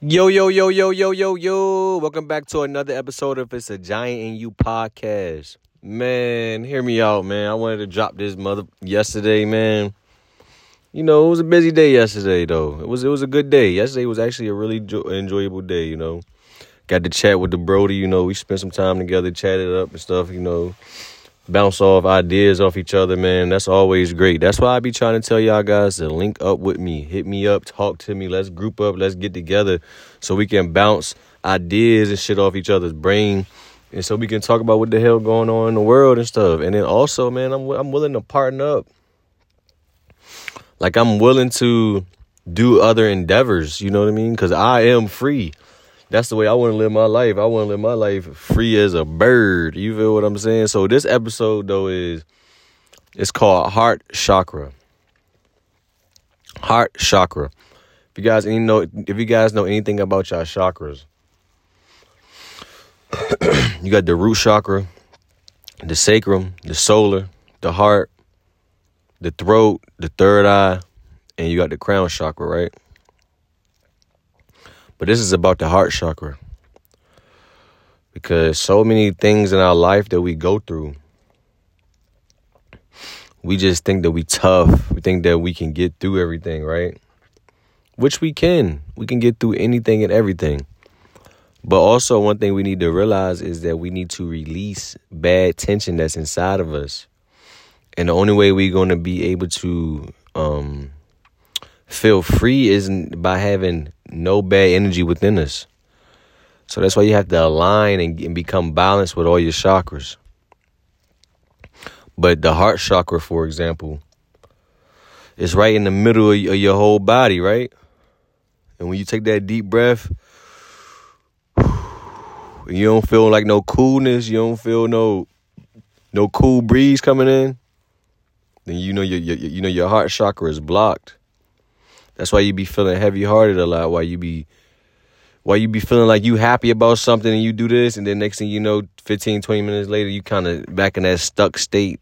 Yo, yo, yo, yo, yo, yo, yo. Welcome back to another episode of It's a Giant in You podcast. Man, hear me out, man. I wanted to drop this mother yesterday, man. You know, it was a busy day yesterday, though. It was it was a good day. Yesterday was actually a really jo- enjoyable day, you know. Got to chat with the Brody, you know. We spent some time together, chatted up and stuff, you know bounce off ideas off each other, man. That's always great. That's why I be trying to tell y'all guys to link up with me, hit me up, talk to me. Let's group up, let's get together so we can bounce ideas and shit off each other's brain. And so we can talk about what the hell going on in the world and stuff. And then also, man, I'm I'm willing to partner up. Like I'm willing to do other endeavors, you know what I mean? Cuz I am free that's the way I want to live my life. I want to live my life free as a bird. You feel what I'm saying? So this episode though is it's called Heart Chakra. Heart Chakra. If you guys any know if you guys know anything about your chakras, you got the root chakra, the sacrum, the solar, the heart, the throat, the third eye, and you got the crown chakra, right? But this is about the heart chakra. Because so many things in our life that we go through, we just think that we tough. We think that we can get through everything, right? Which we can. We can get through anything and everything. But also one thing we need to realize is that we need to release bad tension that's inside of us. And the only way we're going to be able to um, feel free isn't by having no bad energy within us. So that's why you have to align and, and become balanced with all your chakras. But the heart chakra, for example, is right in the middle of your whole body, right? And when you take that deep breath, you don't feel like no coolness, you don't feel no no cool breeze coming in, then you know your, your you know your heart chakra is blocked. That's why you be feeling heavy hearted a lot. Why you be why you be feeling like you happy about something and you do this and then next thing you know 15 20 minutes later you kind of back in that stuck state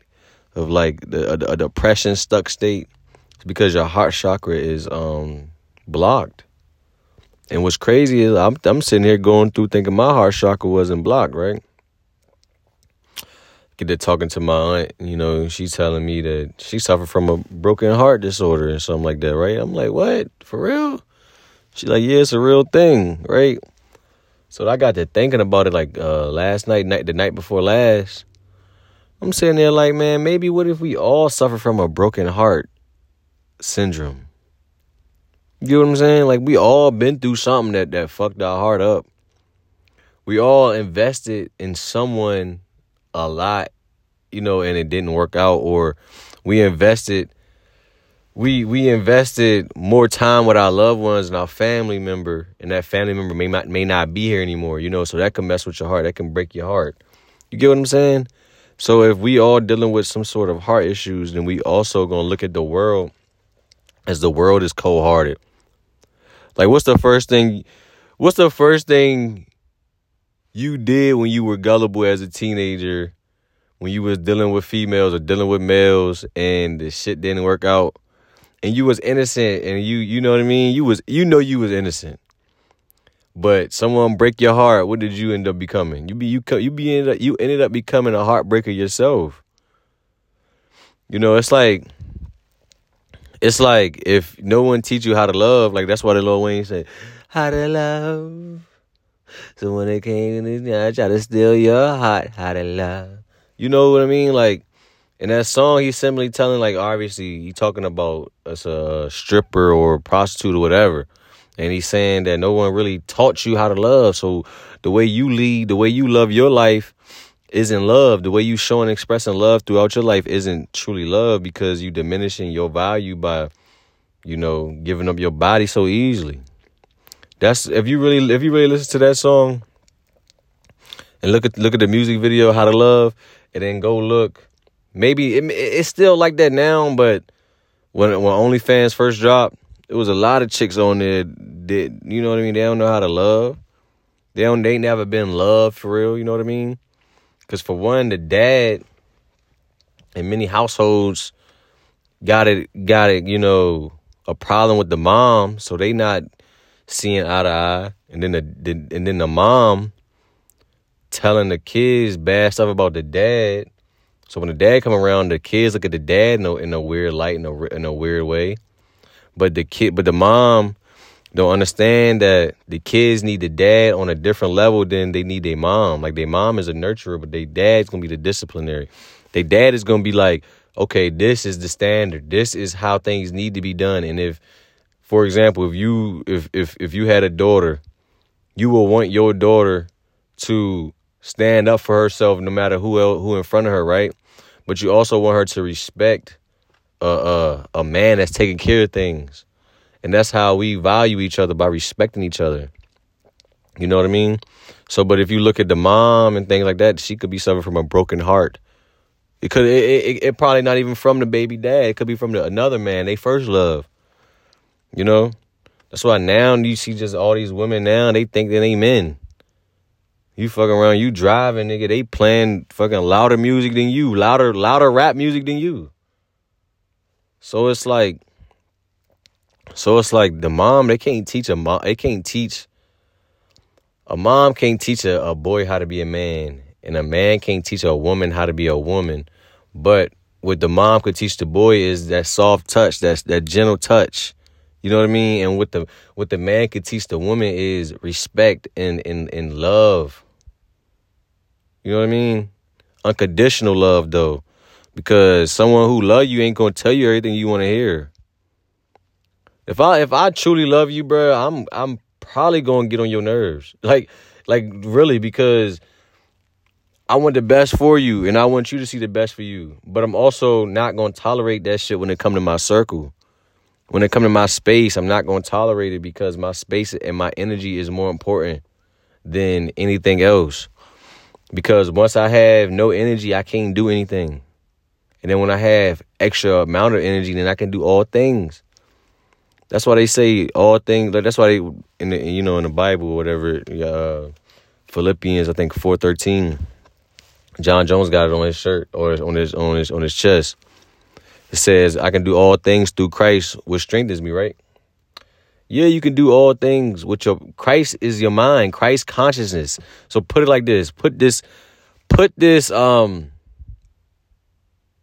of like the a, a depression stuck state. It's because your heart chakra is um blocked. And what's crazy is I'm I'm sitting here going through thinking my heart chakra wasn't blocked right get to talking to my aunt, you know, she's telling me that she suffered from a broken heart disorder and something like that, right? I'm like, what? For real? She's like, yeah, it's a real thing, right? So I got to thinking about it like uh, last night, night the night before last. I'm sitting there like, man, maybe what if we all suffer from a broken heart syndrome? You know what I'm saying? Like we all been through something that that fucked our heart up. We all invested in someone a lot, you know, and it didn't work out, or we invested we we invested more time with our loved ones and our family member, and that family member may not may not be here anymore, you know, so that can mess with your heart, that can break your heart. You get what I'm saying? So if we all dealing with some sort of heart issues, then we also gonna look at the world as the world is cold hearted. Like what's the first thing what's the first thing you did when you were gullible as a teenager, when you was dealing with females or dealing with males and the shit didn't work out, and you was innocent and you you know what I mean? You was you know you was innocent. But someone break your heart, what did you end up becoming? You be you you be ended up, you ended up becoming a heartbreaker yourself. You know, it's like it's like if no one teach you how to love, like that's why the Lil Wayne said, "How to love." So when they came, in, I try to steal your heart, how to love. You know what I mean? Like in that song, he's simply telling, like, obviously, he talking about as a uh, stripper or prostitute or whatever. And he's saying that no one really taught you how to love. So the way you lead, the way you love your life isn't love. The way you show and expressing love throughout your life isn't truly love because you diminishing your value by, you know, giving up your body so easily. That's if you really if you really listen to that song and look at look at the music video How to Love and then go look maybe it, it's still like that now but when when OnlyFans first dropped it was a lot of chicks on there that you know what I mean? They don't know how to love. They don't they never been loved for real you know what I mean? Because for one the dad in many households got it got it you know a problem with the mom so they not seeing eye to eye, and then the, the and then the mom telling the kids bad stuff about the dad. So when the dad come around, the kids look at the dad in a, in a weird light, in a in a weird way. But the kid, but the mom don't understand that the kids need the dad on a different level than they need their mom. Like their mom is a nurturer, but their dad's gonna be the disciplinary. Their dad is gonna be like, okay, this is the standard. This is how things need to be done. And if, for example, if you if if if you had a daughter, you will want your daughter to stand up for herself no matter who else, who in front of her, right? But you also want her to respect a, a a man that's taking care of things. And that's how we value each other by respecting each other. You know what I mean? So, but if you look at the mom and things like that, she could be suffering from a broken heart. It could, it, it, it probably not even from the baby dad. It could be from the, another man, they first love. You know? That's why now you see just all these women now, they think that they men. You fucking around, you driving, nigga, they playing fucking louder music than you, louder, louder rap music than you. So it's like, so it's like the mom, they can't teach a mom, they can't teach, a mom can't teach a, a boy how to be a man, and a man can't teach a woman how to be a woman. But what the mom could teach the boy is that soft touch, that's that gentle touch. You know what I mean? And what the what the man could teach the woman is respect and and, and love. You know what I mean? Unconditional love though. Because someone who love you ain't gonna tell you everything you want to hear. If I if I truly love you, bro, I'm I'm probably gonna get on your nerves. Like like really because I want the best for you and I want you to see the best for you. But I'm also not gonna tolerate that shit when it come to my circle. When it come to my space, I'm not gonna tolerate it because my space and my energy is more important than anything else. Because once I have no energy, I can't do anything. And then when I have extra amount of energy, then I can do all things. That's why they say all things. Like that's why they in the you know in the Bible or whatever. Uh, Philippians, I think four thirteen. Jon Jones got it on his shirt or on his on his on his chest. It says, "I can do all things through Christ, which strengthens me." Right? Yeah, you can do all things with your Christ is your mind, Christ consciousness. So put it like this: put this, put this. Um,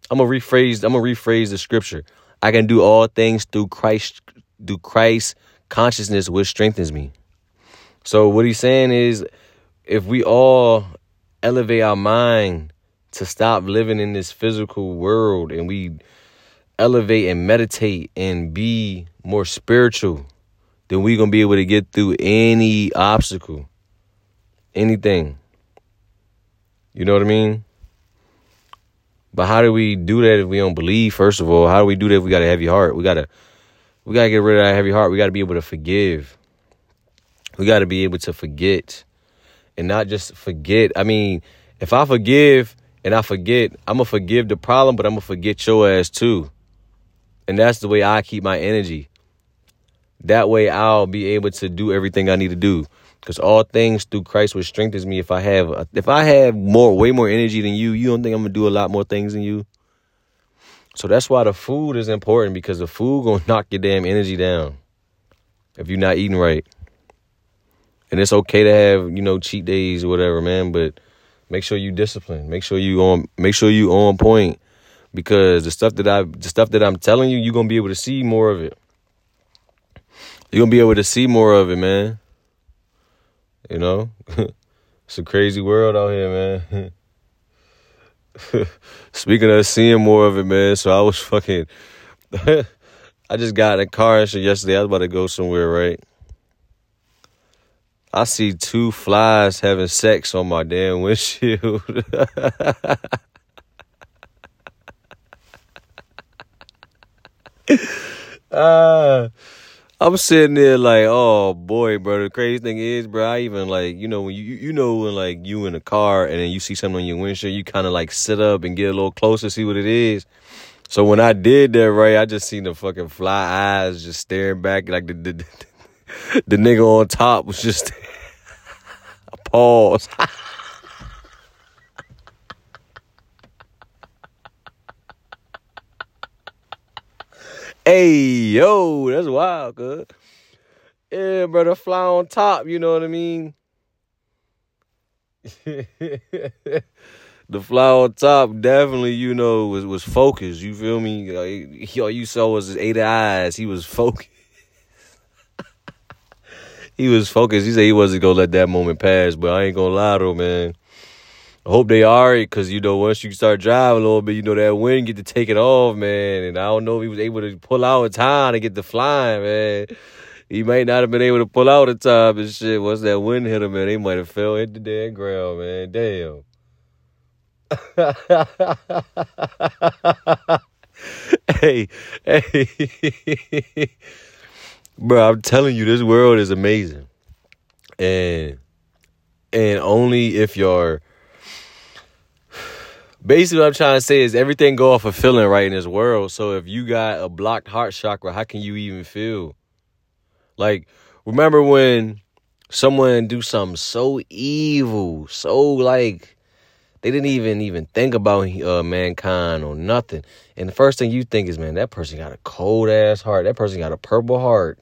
I'm gonna rephrase. I'm gonna rephrase the scripture. I can do all things through Christ through Christ consciousness, which strengthens me. So what he's saying is, if we all elevate our mind to stop living in this physical world and we elevate and meditate and be more spiritual, then we're gonna be able to get through any obstacle, anything. You know what I mean? But how do we do that if we don't believe? First of all, how do we do that if we got a heavy heart? We gotta we gotta get rid of that heavy heart. We gotta be able to forgive. We gotta be able to forget. And not just forget. I mean, if I forgive and I forget, I'm gonna forgive the problem, but I'm gonna forget your ass too. And that's the way I keep my energy. That way I'll be able to do everything I need to do. Because all things through Christ which strengthens me. If I have if I have more way more energy than you, you don't think I'm gonna do a lot more things than you? So that's why the food is important because the food gonna knock your damn energy down if you're not eating right. And it's okay to have, you know, cheat days or whatever, man, but make sure you discipline. Make sure you on make sure you on point. Because the stuff that I the stuff that I'm telling you, you're gonna be able to see more of it. You're gonna be able to see more of it, man. You know? it's a crazy world out here, man. Speaking of seeing more of it, man. So I was fucking. I just got in a car accident yesterday. I was about to go somewhere, right? I see two flies having sex on my damn windshield. Ah. I'm sitting there like, oh boy, bro. The crazy thing is, bro, I even like, you know, when you you know when like you in a car and then you see something on your windshield, you kind of like sit up and get a little closer, see what it is. So when I did that, right, I just seen the fucking fly eyes just staring back, like the the, the, the nigga on top was just pause. Hey, yo, that's wild, cuz. Yeah, brother, fly on top. You know what I mean? the fly on top definitely, you know, was was focused. You feel me? Like, all you saw was his eight eyes. He was focused. he was focused. He said he wasn't gonna let that moment pass. But I ain't gonna lie though, man. I hope they are because you know once you start driving a little bit, you know that wind get to take it off, man. And I don't know if he was able to pull out in time to get the flying, man. He might not have been able to pull out in time and shit. Once that wind hit him, man, they might have fell hit the damn ground, man. Damn. hey, hey, bro, I'm telling you, this world is amazing, and and only if you're basically what I'm trying to say is everything go off of feeling right in this world. So if you got a blocked heart chakra, how can you even feel? Like, remember when someone do something so evil, so like they didn't even even think about uh, mankind or nothing, and the first thing you think is, man, that person got a cold ass heart. That person got a purple heart.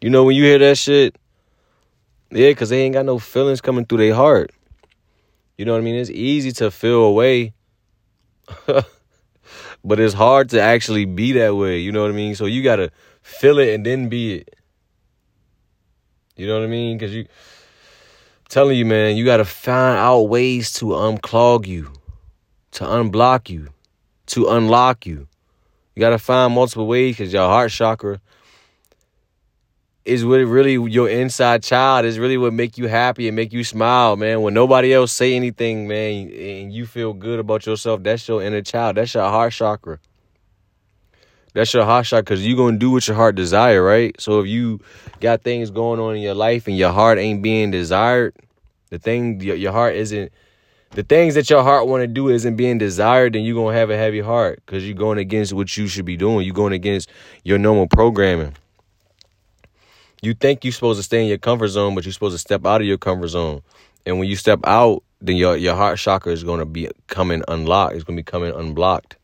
You know when you hear that shit, yeah, because they ain't got no feelings coming through their heart. You know what I mean? It's easy to feel away, but it's hard to actually be that way. You know what I mean? So you gotta feel it and then be it. You know what I mean? Because you, I'm telling you, man, you gotta find out ways to unclog you, to unblock you, to unlock you. You gotta find multiple ways because your heart chakra is what really your inside child is really what make you happy and make you smile, man. When nobody else say anything, man, and you feel good about yourself, that's your inner child. That's your heart chakra. That's your heart chakra because you're gonna do what your heart desire, right? So if you got things going on in your life and your heart ain't being desired, the thing your, your heart isn't the things that your heart want to do isn't being desired, then you're gonna have a heavy heart because you're going against what you should be doing. You're going against your normal programming you think you're supposed to stay in your comfort zone, but you're supposed to step out of your comfort zone. And when you step out, then your your heart chakra is going to be coming unlocked. It's going to be coming unblocked.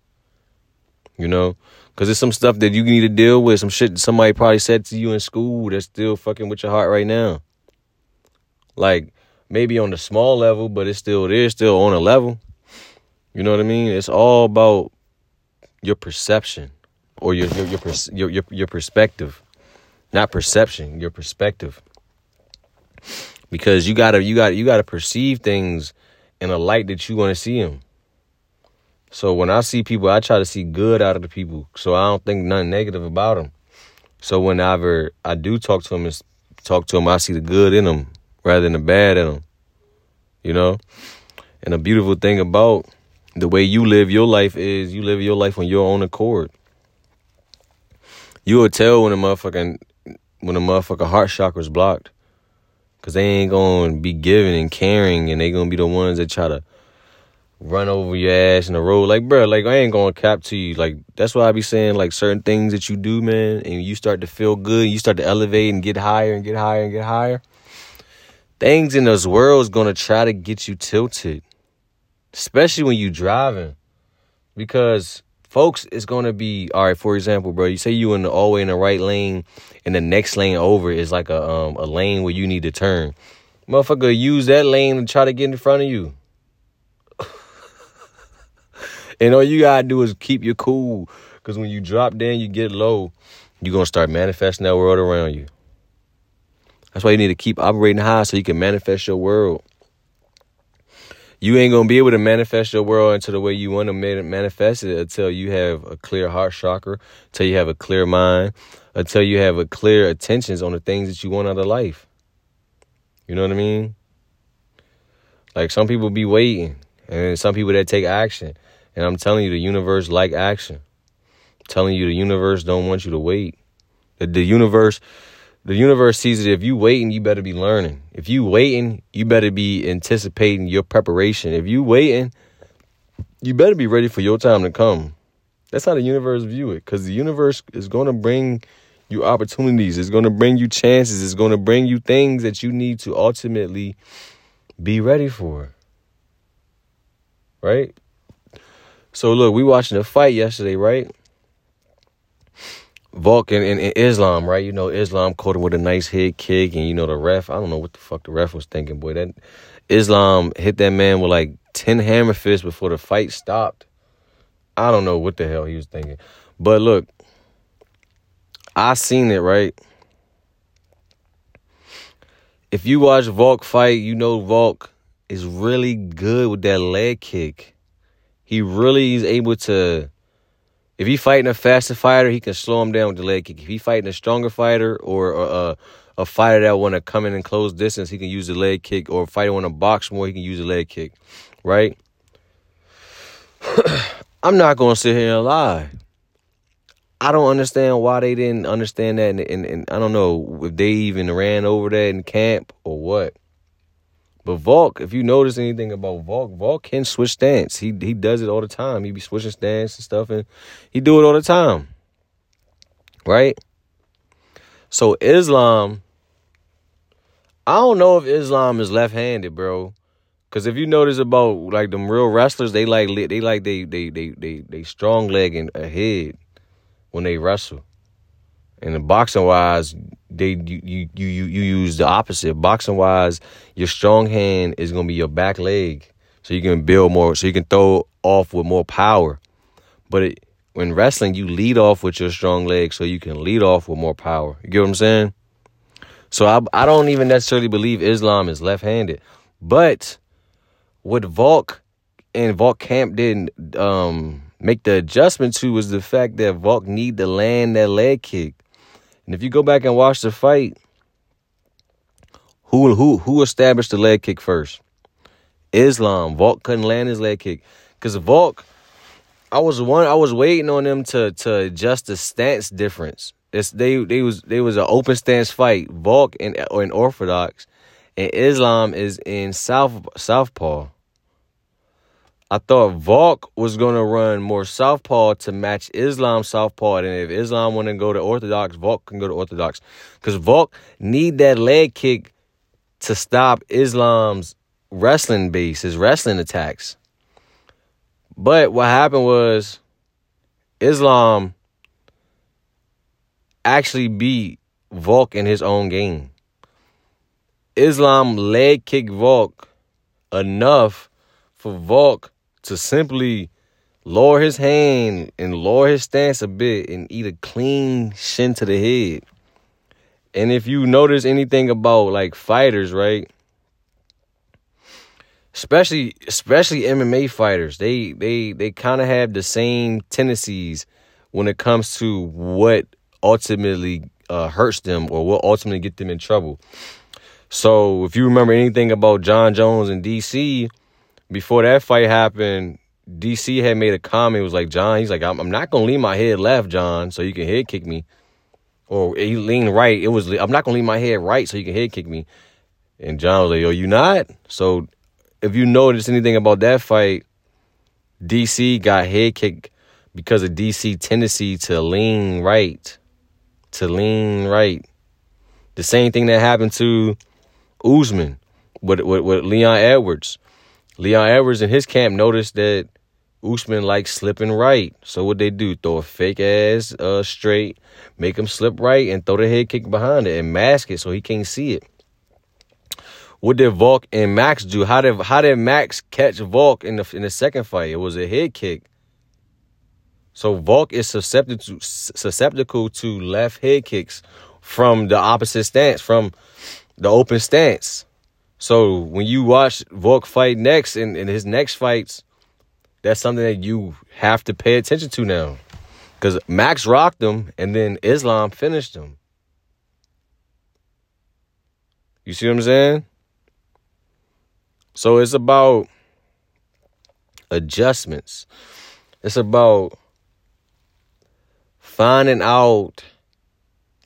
You know, because there's some stuff that you need to deal with. Some shit somebody probably said to you in school that's still fucking with your heart right now. Like maybe on the small level, but it's still there, still on a level. You know what I mean? It's all about your perception or your your your your, your, your perspective not perception, your perspective. Because you gotta you gotta you gotta perceive things in a light that you want to see them. So when I see people, I try to see good out of the people. So I don't think nothing negative about them. So whenever I do talk to them and talk to them, I see the good in them rather than the bad in them. You know? And the beautiful thing about the way you live your life is you live your life on your own accord. You will tell when a motherfucking when a motherfucker heart chakra is blocked. Cause they ain't gonna be giving and caring and they gonna be the ones that try to run over your ass in the road. Like, bro, like I ain't gonna cap to you. Like, that's why I be saying like certain things that you do, man, and you start to feel good, you start to elevate and get higher and get higher and get higher. Things in this world is gonna try to get you tilted. Especially when you driving. Because folks is gonna be all right. For example, bro, you say you in the all way in the right lane, and the next lane over is like a um a lane where you need to turn. Motherfucker, use that lane to try to get in front of you. and all you gotta do is keep your cool, because when you drop down, you get low, you're gonna start manifesting that world around you. That's why you need to keep operating high so you can manifest your world you ain't gonna be able to manifest your world into the way you want to manifest it until you have a clear heart chakra, until you have a clear mind, until you have a clear attentions on the things that you want out of life. You know what I mean? Like some people be waiting, and some people that take action. And I'm telling you, the universe like action. I'm telling you, the universe don't want you to wait. The, the universe the universe sees it. If you waiting, you better be learning. If you waiting, you better be anticipating your preparation. If you waiting, you better be ready for your time to come. That's how the universe view it. Because the universe is going to bring you opportunities. It's going to bring you chances. It's going to bring you things that you need to ultimately be ready for. Right? So look, we watching a fight yesterday, right? And, and, and Islam, right? You know, Islam caught him with a nice head kick, and you know the ref. I don't know what the fuck the ref was thinking, boy. That Islam hit that man with like ten hammer fists before the fight stopped. I don't know what the hell he was thinking, but look, I seen it right. If you watch Volk fight, you know Volk is really good with that leg kick. He really is able to if he's fighting a faster fighter, he can slow him down with the leg kick. If he's fighting a stronger fighter or a, a fighter that want to come in and close distance, he can use the leg kick. Or a fighter want to box more, he can use the leg kick. Right? I'm not gonna sit here and lie. I don't understand why they didn't understand that, and, and, and I don't know if they even ran over that in camp or what. But Volk, if you notice anything about Volk, Volk can switch stance. He he does it all the time. He be switching stance and stuff, and he do it all the time. Right? So Islam, I don't know if Islam is left-handed, bro. Cause if you notice about like them real wrestlers, they like they like they they they they they strong leg and ahead when they wrestle. And the boxing wise, they you you you you use the opposite. Boxing wise, your strong hand is gonna be your back leg, so you can build more, so you can throw off with more power. But it, when wrestling, you lead off with your strong leg, so you can lead off with more power. You get what I'm saying? So I I don't even necessarily believe Islam is left handed, but what Volk and Volk Camp didn't um, make the adjustment to was the fact that Volk need to land that leg kick. And if you go back and watch the fight, who who who established the leg kick first? Islam. Volk couldn't land his leg kick because Volk. I was one. I was waiting on them to to adjust the stance difference. It's they they was they was an open stance fight. Volk and or in Orthodox, and Islam is in South Southpaw. I thought Volk was gonna run more southpaw to match Islam southpaw, and if Islam want to go to Orthodox, Volk can go to Orthodox, because Volk need that leg kick to stop Islam's wrestling base, his wrestling attacks. But what happened was Islam actually beat Volk in his own game. Islam leg kick Volk enough for Volk to simply lower his hand and lower his stance a bit and eat a clean shin to the head. And if you notice anything about like fighters, right? Especially especially MMA fighters, they they they kind of have the same tendencies when it comes to what ultimately uh, hurts them or what ultimately get them in trouble. So if you remember anything about Jon Jones and DC, before that fight happened, DC had made a comment. It was like, Jon, he's like, I'm, I'm not going to lean my head left, Jon, so you can head kick me. Or he leaned right. It was, I'm not going to lean my head right so you can head kick me. And Jon was like, yo, you not? So if you notice anything about that fight, DC got head kicked because of DC tendency to lean right. To lean right. The same thing that happened to Usman with, with, with Leon Edwards. Leon Edwards in his camp noticed that Usman likes slipping right. So what they do? Throw a fake ass uh, straight, make him slip right, and throw the head kick behind it and mask it so he can't see it. What did Volk and Max do? How did how did Max catch Volk in the in the second fight? It was a head kick. So Volk is susceptible to, susceptible to left head kicks from the opposite stance, from the open stance. So when you watch Volk fight next in, in his next fights, that's something that you have to pay attention to now. Because Max rocked him and then Islam finished him. You see what I'm saying? So it's about adjustments. It's about finding out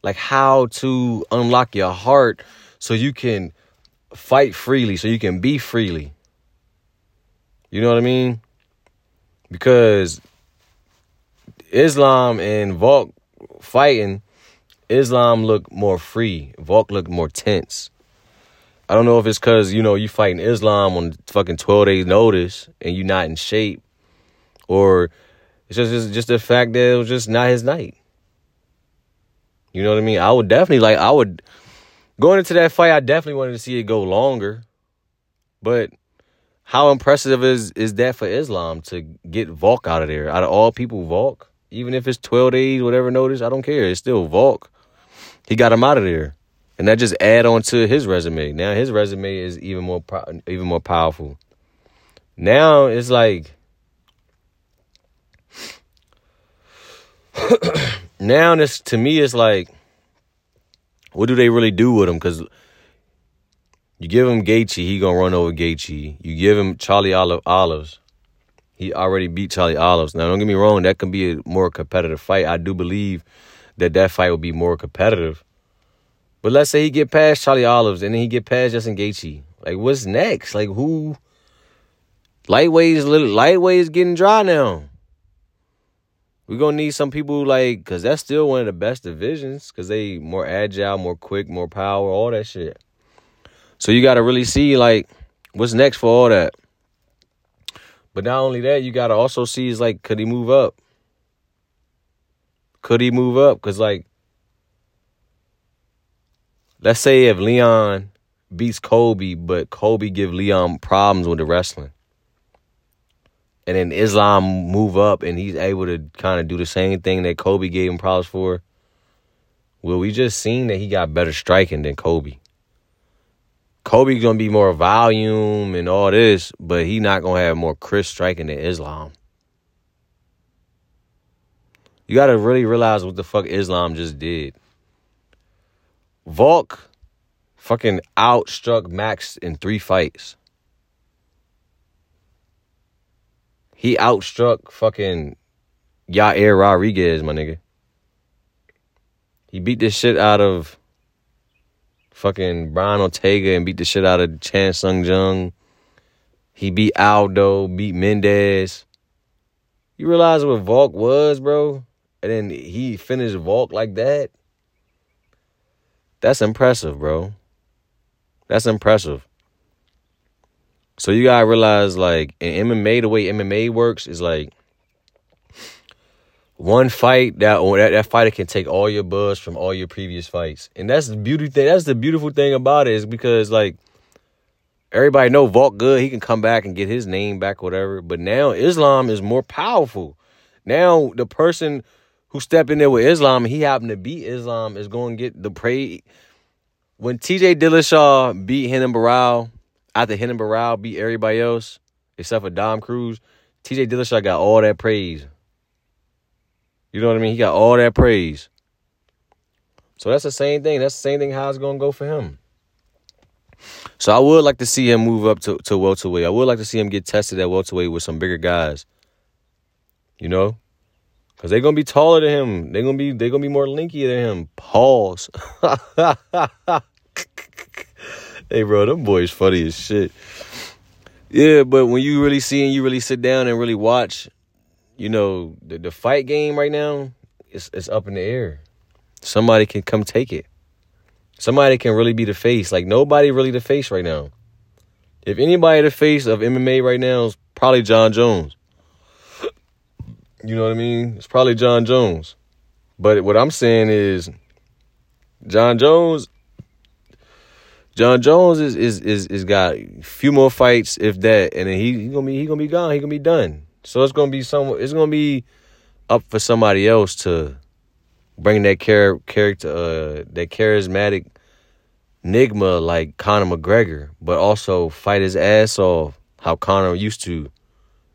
like how to unlock your heart so you can fight freely, so you can be freely. You know what I mean? Because Islam and Volk fighting, Islam look more free. Volk look more tense. I don't know if it's because, you know, you fighting Islam on fucking 12 days notice and you not in shape. Or it's just, just, just the fact that it was just not his night. You know what I mean? I would definitely like I would going into that fight, I definitely wanted to see it go longer. But how impressive is is that for Islam to get Volk out of there? Out of all people, Volk, even if it's twelve days, whatever notice, I don't care. It's still Volk. He got him out of there, and that just add on to his resume. Now his resume is even more even more powerful. Now it's like now this to me it's like what do they really do with him? Because you give him Gaethje, he gonna run over Gaethje. You give him Charlie Olive Olives, he already beat Charlie Olives. Now don't get me wrong, that can be a more competitive fight. I do believe that that fight will be more competitive. But let's say he get past Charlie Olives and then he get past Justin Gaethje. Like what's next? Like who? Lightweight is lightweight is getting dry now. We're gonna need some people like, cause that's still one of the best divisions, cause they more agile, more quick, more power, all that shit. So you gotta really see like what's next for all that. But not only that, you gotta also see is like, could he move up? Could he move up? Cause like, let's say if Leon beats Colby but Colby give Leon problems with the wrestling and then Islam move up and he's able to kind of do the same thing that Colby gave him props for. Well, we just seen that he got better striking than Kobe. Colby gonna be more volume and all this, but he not gonna have more crisp striking than Islam. You gotta really realize what the fuck Islam just did. Volk fucking outstruck Max in three fights. He outstruck fucking Yair Rodriguez, my nigga. He beat the shit out of fucking Brian Ortega and beat the shit out of Chan Sung Jung. He beat Aldo, beat Mendes. You realize what Volk was, bro? And then he finished Volk like that? That's impressive, bro. That's impressive. So you gotta realize, like in MMA, the way MMA works is like one fight that that, that fighter can take all your buzz from all your previous fights, and that's the beauty thing. That's the beautiful thing about it is because like everybody know Volk good, he can come back and get his name back, whatever. But now Islam is more powerful. Now the person who stepped in there with Islam, he happened to beat Islam, is going to get the praise. When T.J. Dillashaw beat Renan Barão after Renan Barão beat everybody else except for Dom Cruz, TJ Dillashaw got all that praise. You know what I mean? He got all that praise. So that's the same thing. That's the same thing how it's gonna go for him. So I would like to see him move up to, to welterweight. I would like to see him get tested at welterweight with some bigger guys. You know? Cause they're gonna be taller than him. They're gonna be they're gonna be more linky than him. Pause. hey, bro, them boys funny as shit. Yeah, but when you really see and you really sit down and really watch, you know, the, the fight game right now, it's it's up in the air. Somebody can come take it. Somebody can really be the face. Like nobody really the face right now. If anybody the face of MMA right now is probably Jon Jones. You know what I mean? It's probably Jon Jones. But what I'm saying is Jon Jones Jon Jones is is is, is got a few more fights, if that, and then he, he gonna be he gonna be gone. He gonna be done. So it's gonna be some. It's gonna be up for somebody else to bring that char- character, uh, that charismatic enigma like Conor McGregor, but also fight his ass off how Conor used to.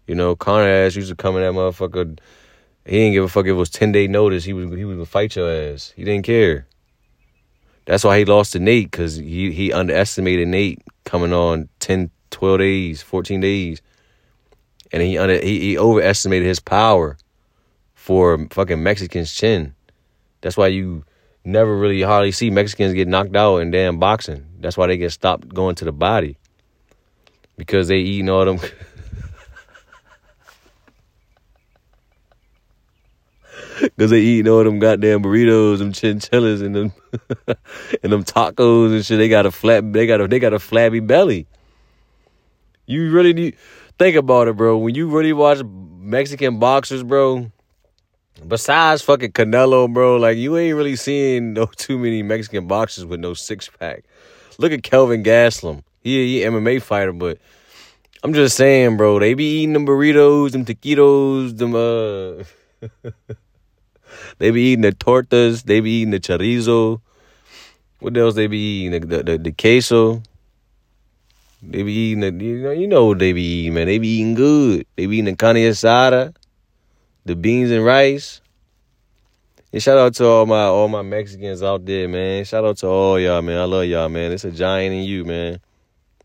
You know, Conor ass used to come in that motherfucker. He didn't give a fuck if it was ten day notice. He was he was gonna fight your ass. He didn't care. That's why he lost to Nate because he, he underestimated Nate coming on 10, 12 days, 14 days. And he, under, he, he overestimated his power for fucking Mexican's chin. That's why you never really hardly see Mexicans get knocked out in damn boxing. That's why they get stopped going to the body. Because they eating all them Cause they eating all them goddamn burritos, them chinchillas, and them and them tacos and shit. They got a flat, they got a they got a flabby belly. You really need think about it, bro. When you really watch Mexican boxers, bro, Besides fucking Canelo, bro, like you ain't really seeing no too many Mexican boxers with no six pack. Look at Kelvin Gastelum. He he MMA fighter, but I'm just saying, bro, they be eating them burritos, them taquitos, them uh they be eating the tortas, they be eating the chorizo. What else they be eating? The the, the queso. They be eating the you know you know what they be eating, man. They be eating good. They be eating the carne asada the beans and rice. And shout out to all my all my Mexicans out there, man. Shout out to all y'all, man. I love y'all, man. It's a giant in you, man.